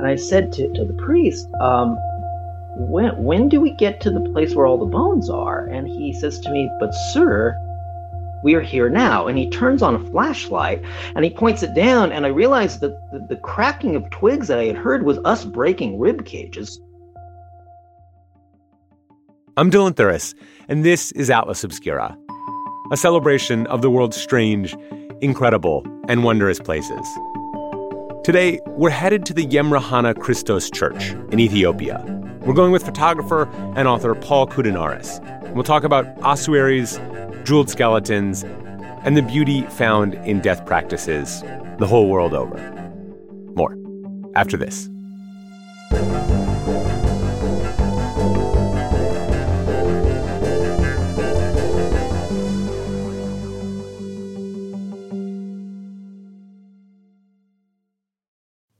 And I said to, to the priest, um, when, when do we get to the place where all the bones are? And he says to me, But sir, we are here now. And he turns on a flashlight and he points it down. And I realized that the, the cracking of twigs that I had heard was us breaking rib cages. I'm Dylan Thuras, and this is Atlas Obscura, a celebration of the world's strange, incredible, and wondrous places. Today, we're headed to the Yemrehanna Kristos Church in Ethiopia. We're going with photographer and author Paul Koudounaris. We'll talk about ossuaries, jeweled skeletons, and the beauty found in death practices the whole world over. More after this.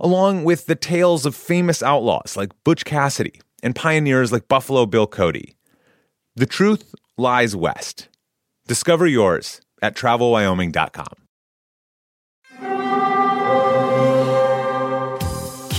along with the tales of famous outlaws like Butch Cassidy and pioneers like Buffalo Bill Cody. The truth lies west. Discover yours at travelwyoming.com.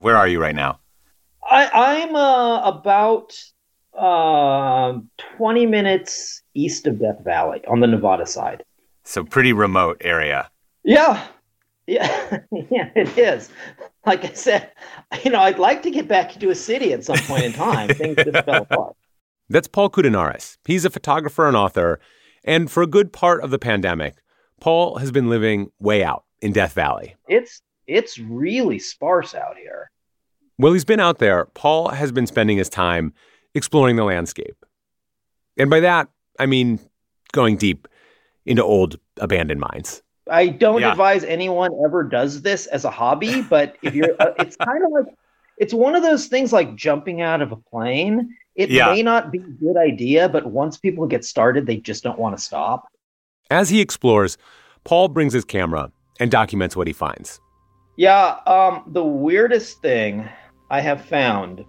Where are you right now? I, I'm uh, about uh, 20 minutes east of Death Valley on the Nevada side. So pretty remote area. Yeah. Yeah, yeah, it is. Like I said, you know, I'd like to get back into a city at some point in time. Things just fell apart. That's Paul Koudounaris. He's a photographer and author. And for a good part of the pandemic, Paul has been living way out in Death Valley. It's it's really sparse out here. While he's been out there, Paul has been spending his time exploring the landscape. And by that, I mean going deep into old abandoned mines. I don't yeah. advise anyone ever does this as a hobby, but if you're, uh, it's kind of like, it's one of those things like jumping out of a plane. It yeah. may not be a good idea, but once people get started, they just don't want to stop. As he explores, Paul brings his camera and documents what he finds. Yeah, um, the weirdest thing I have found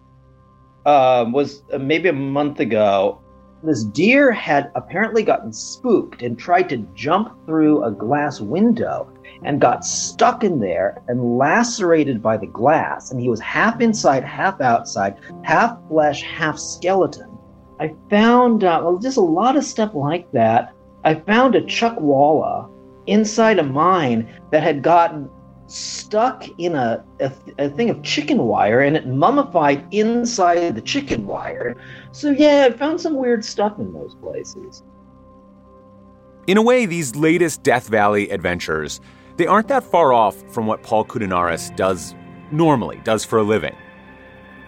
uh, was maybe a month ago. This deer had apparently gotten spooked and tried to jump through a glass window and got stuck in there and lacerated by the glass. And he was half inside, half outside, half flesh, half skeleton. I found uh, well, just a lot of stuff like that. I found a chuckwalla inside a mine that had gotten stuck in a, a, a, thing of chicken wire and it mummified inside the chicken wire. So, yeah, I found some weird stuff in those places. In a way, these latest Death Valley adventures, they aren't that far off from what Paul Koudounaris does normally, does for a living.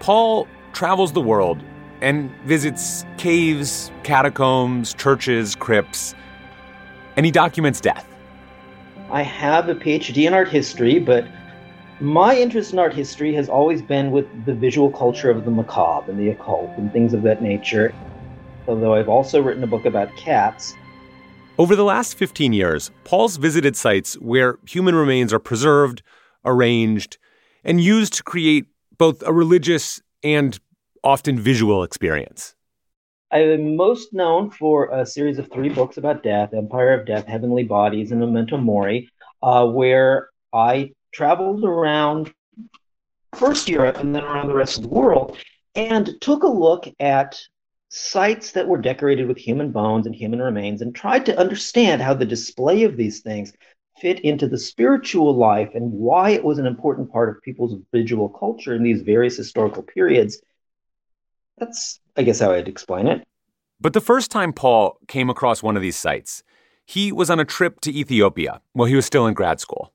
Paul travels the world and visits caves, catacombs, churches, crypts, and he documents death. I have a PhD in art history, but my interest in art history has always been with the visual culture of the macabre and the occult and things of that nature. Although I've also written a book about cats. Over the last 15 years, Paul's visited sites where human remains are preserved, arranged, and used to create both a religious and often visual experience. I'm most known for a series of three books about death Empire of Death, Heavenly Bodies, and Memento Mori, uh, where I traveled around first Europe and then around the rest of the world and took a look at sites that were decorated with human bones and human remains and tried to understand how the display of these things fit into the spiritual life and why it was an important part of people's visual culture in these various historical periods. That's, I guess, how I'd explain it. But the first time Paul came across one of these sites, he was on a trip to Ethiopia while he was still in grad school.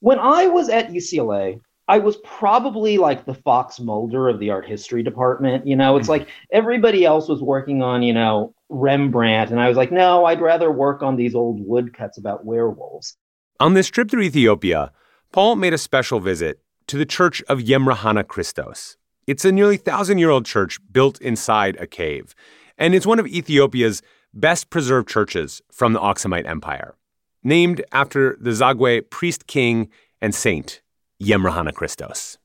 When I was at UCLA, I was probably like the Fox Mulder of the art history department. You know, it's mm-hmm. like everybody else was working on, you know, Rembrandt. And I was like, no, I'd rather work on these old woodcuts about werewolves. On this trip through Ethiopia, Paul made a special visit to the church of Yemrehanna Kristos. It's a nearly thousand year old church built inside a cave, and it's one of Ethiopia's best preserved churches from the Aksumite Empire, named after the Zagwe priest king and saint Yemrehanna Kristos.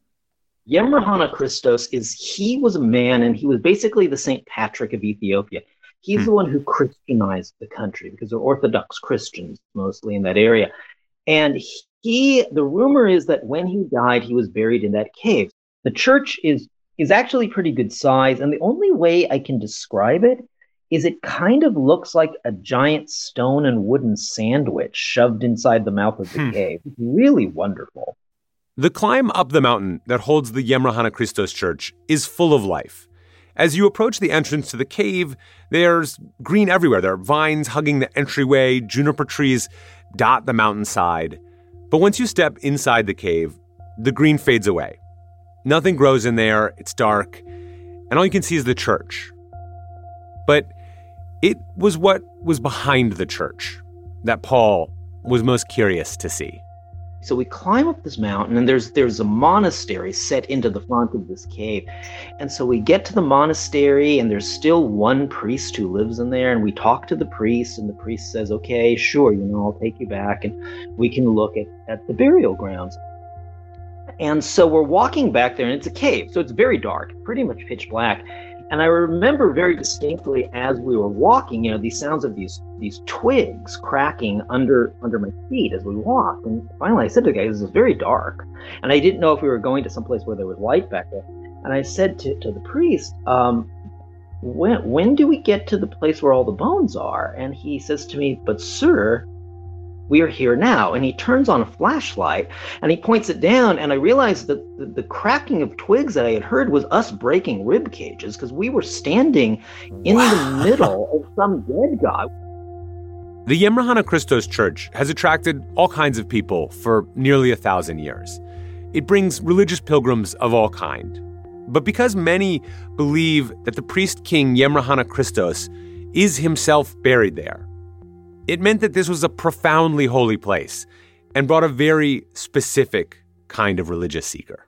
Yemrehanna Kristos is he was a man and he was basically the St. Patrick of Ethiopia. He's hmm. the one who Christianized the country because they're Orthodox Christians mostly in that area. And he, the rumor is that when he died, he was buried in that cave. The church is is actually pretty good size, and the only way I can describe it is it kind of looks like a giant stone and wooden sandwich shoved inside the mouth of the hmm. cave. It's really wonderful. The climb up the mountain that holds the Yemrehanna Kristos Church is full of life. As you approach the entrance to the cave, there's green everywhere. There are vines hugging the entryway, juniper trees dot the mountainside. But once you step inside the cave, the green fades away. Nothing grows in there, it's dark, and all you can see is the church. But it was what was behind the church that Paul was most curious to see. So we climb up this mountain, and there's there's a monastery set into the front of this cave. And so we get to the monastery, and there's still one priest who lives in there. And we talk to the priest, and the priest says, "Okay, sure, you know, I'll take you back, and we can look at, at the burial grounds." And so we're walking back there, and it's a cave, so it's very dark, pretty much pitch black. And I remember very distinctly as we were walking, you know, these sounds of these these twigs cracking under under my feet as we walked. And finally, I said to the guy, "This is very dark," and I didn't know if we were going to some place where there was light back there. And I said to, to the priest, um, "When when do we get to the place where all the bones are?" And he says to me, "But sir, we are here now. And he turns on a flashlight and he points it down. And I realized that the, the cracking of twigs that I had heard was us breaking rib cages because we were standing in wow. the middle of some dead guy. The Yemrehanna Kristos Church has attracted all kinds of people for nearly a thousand years. It brings religious pilgrims of all kind. But because many believe that the priest king Yemrehanna Kristos is himself buried there, it meant that this was a profoundly holy place and brought a very specific kind of religious seeker.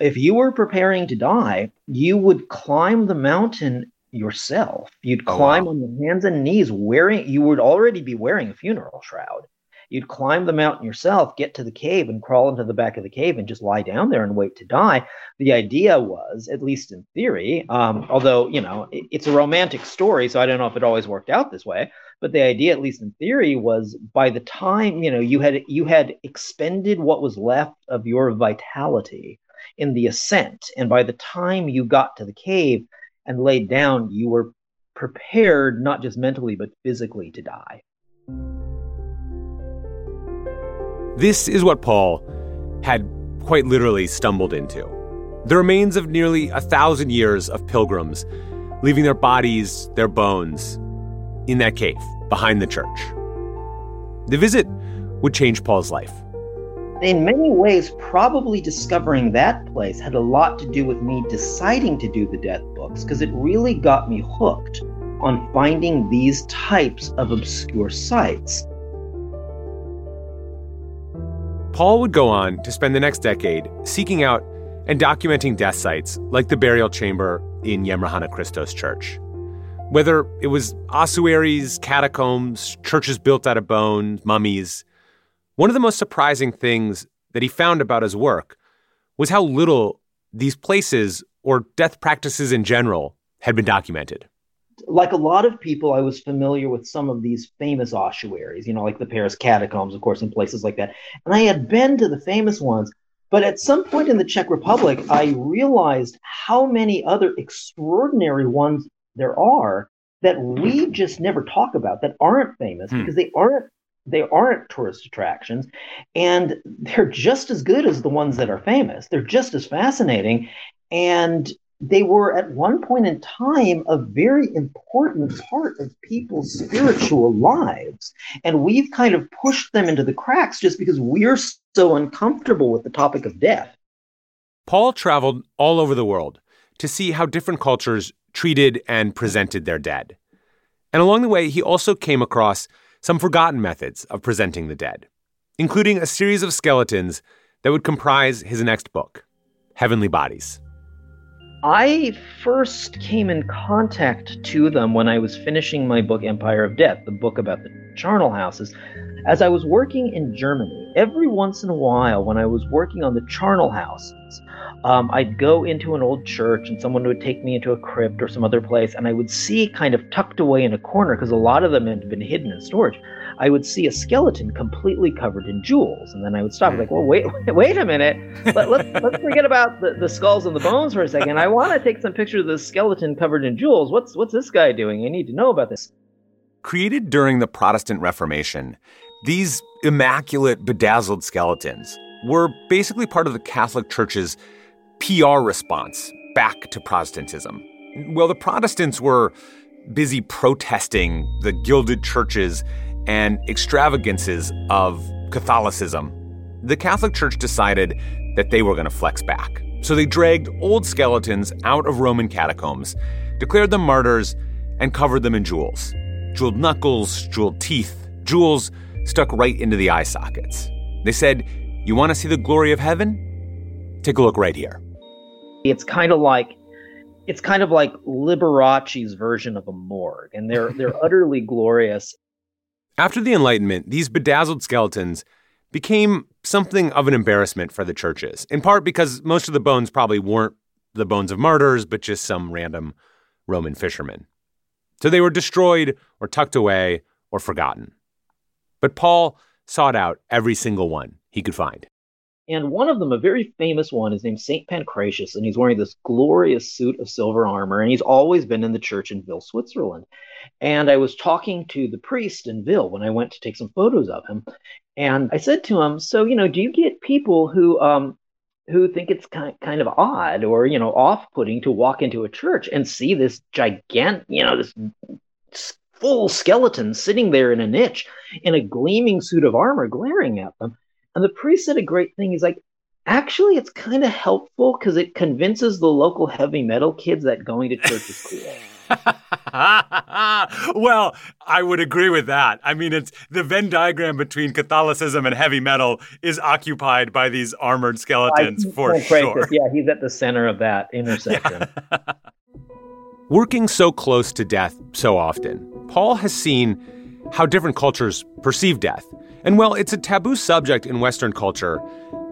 If you were preparing to die, you would climb the mountain yourself. You'd oh, climb oh, wow. on your hands and knees wearing you would already be wearing a funeral shroud. You'd climb the mountain yourself, get to the cave, and crawl into the back of the cave and just lie down there and wait to die. The idea was, at least in theory, um, although you know it, it's a romantic story, so I don't know if it always worked out this way. But the idea, at least in theory, was by the time you know you had you had expended what was left of your vitality in the ascent, and by the time you got to the cave and laid down, you were prepared not just mentally but physically to die. This is what Paul had quite literally stumbled into the remains of nearly a thousand years of pilgrims leaving their bodies, their bones, in that cave behind the church. The visit would change Paul's life. In many ways, probably discovering that place had a lot to do with me deciding to do the death books because it really got me hooked on finding these types of obscure sites. Paul would go on to spend the next decade seeking out and documenting death sites like the burial chamber in Yemrehanna Kristos Church. Whether it was ossuaries, catacombs, churches built out of bone, mummies, one of the most surprising things that he found about his work was how little these places or death practices in general had been documented like a lot of people, I was familiar with some of these famous ossuaries, you know, like the Paris catacombs, of course, and places like that. And I had been to the famous ones, but at some point in the Czech Republic, I realized how many other extraordinary ones there are that we just never talk about that aren't famous hmm. because they aren't they aren't tourist attractions and they're just as good as the ones that are famous they're just as fascinating and they were at one point in time a very important part of people's spiritual lives. And we've kind of pushed them into the cracks just because we're so uncomfortable with the topic of death. Paul traveled all over the world to see how different cultures treated and presented their dead. And along the way he also came across some forgotten methods of presenting the dead, including a series of skeletons that would comprise his next book, Heavenly Bodies. I first came in contact to them when I was finishing my book, Empire of Death, the book about the charnel houses. As I was working in Germany, every once in a while, when I was working on the charnel houses, um, I'd go into an old church and someone would take me into a crypt or some other place, and I would see kind of tucked away in a corner because a lot of them had been hidden in storage. I would see a skeleton completely covered in jewels, and then I would stop. Hmm. Like, well, wait, wait a minute. Let, let's, let's forget about the, the skulls and the bones for a second. I want to take some pictures of the skeleton covered in jewels. What's what's this guy doing? I need to know about this. Created during the Protestant Reformation, these immaculate, bedazzled skeletons were basically part of the Catholic Church's PR response back to Protestantism. Well, the Protestants were busy protesting the gilded churches and extravagances of Catholicism. The Catholic Church decided that they were going to flex back. So they dragged old skeletons out of Roman catacombs, declared them martyrs, and covered them in jewels jeweled knuckles, jeweled teeth, jewels stuck right into the eye sockets. They said, You want to see the glory of heaven? Take a look right here. It's kind of like it's kind of like Liberace's version of a morgue, and they're they're utterly glorious. After the Enlightenment, these bedazzled skeletons became something of an embarrassment for the churches, in part because most of the bones probably weren't the bones of martyrs, but just some random Roman fishermen. So they were destroyed or tucked away or forgotten. But Paul sought out every single one he could find. And one of them, a very famous one, is named St. Pancratius, and he's wearing this glorious suit of silver armor, and he's always been in the church in Wil, Switzerland. And I was talking to the priest in Wil when I went to take some photos of him, and I said to him, "So, you know, do you get people who um, who think it's kind kind of odd or you know off-putting to walk into a church and see this gigantic, you know, this full skeleton sitting there in a niche in a gleaming suit of armor, glaring at them?" And the priest said a great thing. He's like, actually, it's kind of helpful because it convinces the local heavy metal kids that going to church is cool. well, I would agree with that. I mean, it's the Venn diagram between Catholicism and heavy metal is occupied by these armored skeletons I, for sure. Yeah, he's at the center of that intersection. Yeah. Working so close to death so often, Paul has seen how different cultures perceive death. And while it's a taboo subject in Western culture,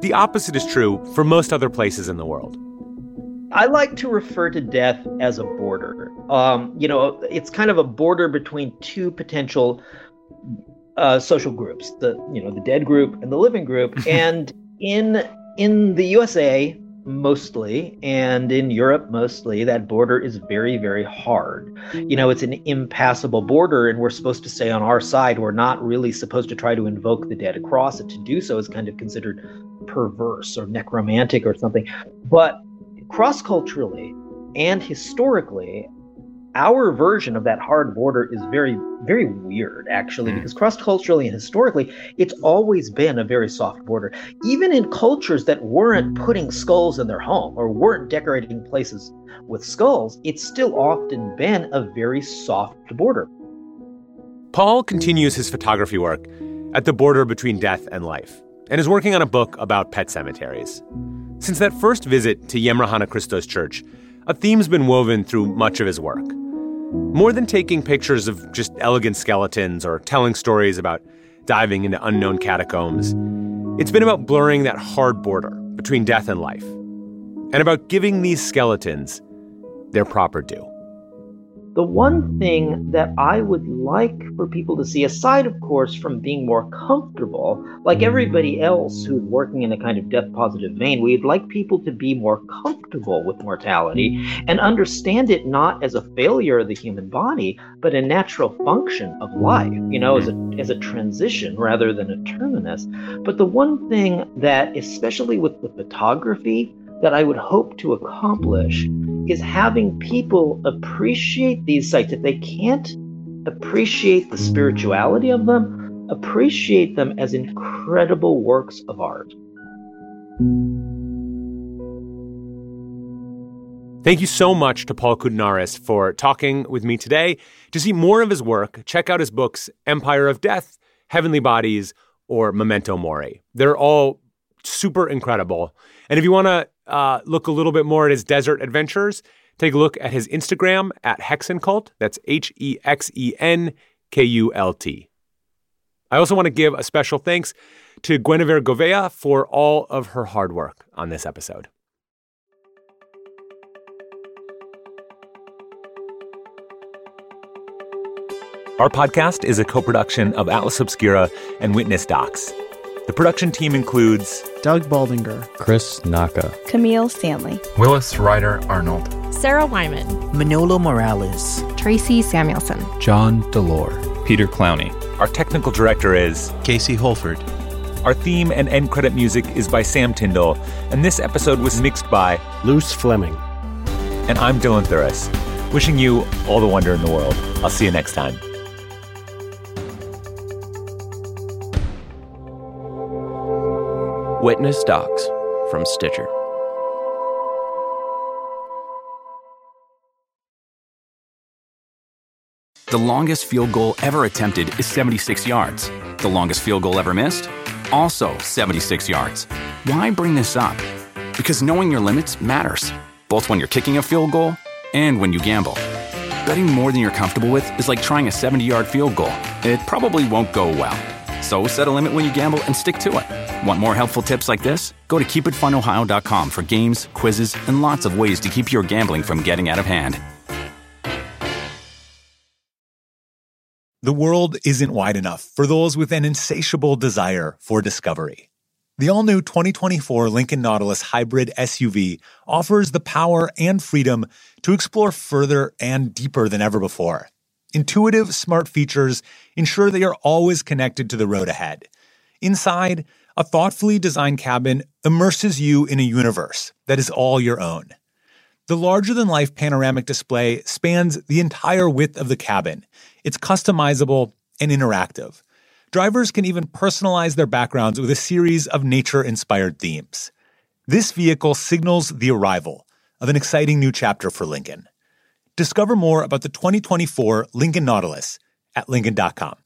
the opposite is true for most other places in the world. I like to refer to death as a border. Um, you know, it's kind of a border between two potential uh, social groups: the you know the dead group and the living group. and in in the USA, mostly and in Europe mostly that border is very very hard. You know, it's an impassable border and we're supposed to stay on our side. We're not really supposed to try to invoke the dead across it. To do so is kind of considered perverse or necromantic or something. But cross culturally and historically our version of that hard border is very very weird actually mm. because cross culturally and historically it's always been a very soft border. Even in cultures that weren't putting skulls in their home or weren't decorating places with skulls it's still often been a very soft border. Paul continues his photography work at the border between death and life and is working on a book about pet cemeteries. Since that first visit to Yemrehanna Kristos Church a theme's been woven through much of his work more than taking pictures of just elegant skeletons or telling stories about diving into unknown catacombs, it's been about blurring that hard border between death and life, and about giving these skeletons their proper due. The one thing that I would like for people to see, aside, of course, from being more comfortable, like everybody else who's working in a kind of death positive vein, we'd like people to be more comfortable with mortality and understand it not as a failure of the human body, but a natural function of life, you know, as a, as a transition rather than a terminus. But the one thing that, especially with the photography, that I would hope to accomplish is having people appreciate these sites. If they can't appreciate the spirituality of them, appreciate them as incredible works of art. Thank you so much to Paul Koudounaris for talking with me today. To see more of his work, check out his books Empire of Death, Heavenly Bodies, or Memento Mori. They're all super incredible. And if you want to uh, look a little bit more at his desert adventures, take a look at his Instagram at Hexenkult. That's H E X E N K U L T. I also want to give a special thanks to Guinevere Govea for all of her hard work on this episode. Our podcast is a co production of Atlas Obscura and Witness Docs. The production team includes Doug Baldinger, Chris Naka, Camille Stanley, Willis Ryder Arnold, Sarah Wyman, Manolo Morales, Tracy Samuelson, John Delore, Peter Clowney. Our technical director is Casey Holford. Our theme and end credit music is by Sam Tindall, and this episode was mixed by Luce Fleming. And I'm Dylan Thuras, wishing you all the wonder in the world. I'll see you next time. Witness Docs from Stitcher. The longest field goal ever attempted is 76 yards. The longest field goal ever missed? Also 76 yards. Why bring this up? Because knowing your limits matters, both when you're kicking a field goal and when you gamble. Betting more than you're comfortable with is like trying a 70 yard field goal, it probably won't go well. So set a limit when you gamble and stick to it. Want more helpful tips like this? Go to keepitfunohio.com for games, quizzes, and lots of ways to keep your gambling from getting out of hand. The world isn't wide enough for those with an insatiable desire for discovery. The all new 2024 Lincoln Nautilus Hybrid SUV offers the power and freedom to explore further and deeper than ever before. Intuitive, smart features ensure they are always connected to the road ahead. Inside, a thoughtfully designed cabin immerses you in a universe that is all your own. The larger than life panoramic display spans the entire width of the cabin. It's customizable and interactive. Drivers can even personalize their backgrounds with a series of nature inspired themes. This vehicle signals the arrival of an exciting new chapter for Lincoln. Discover more about the 2024 Lincoln Nautilus at Lincoln.com.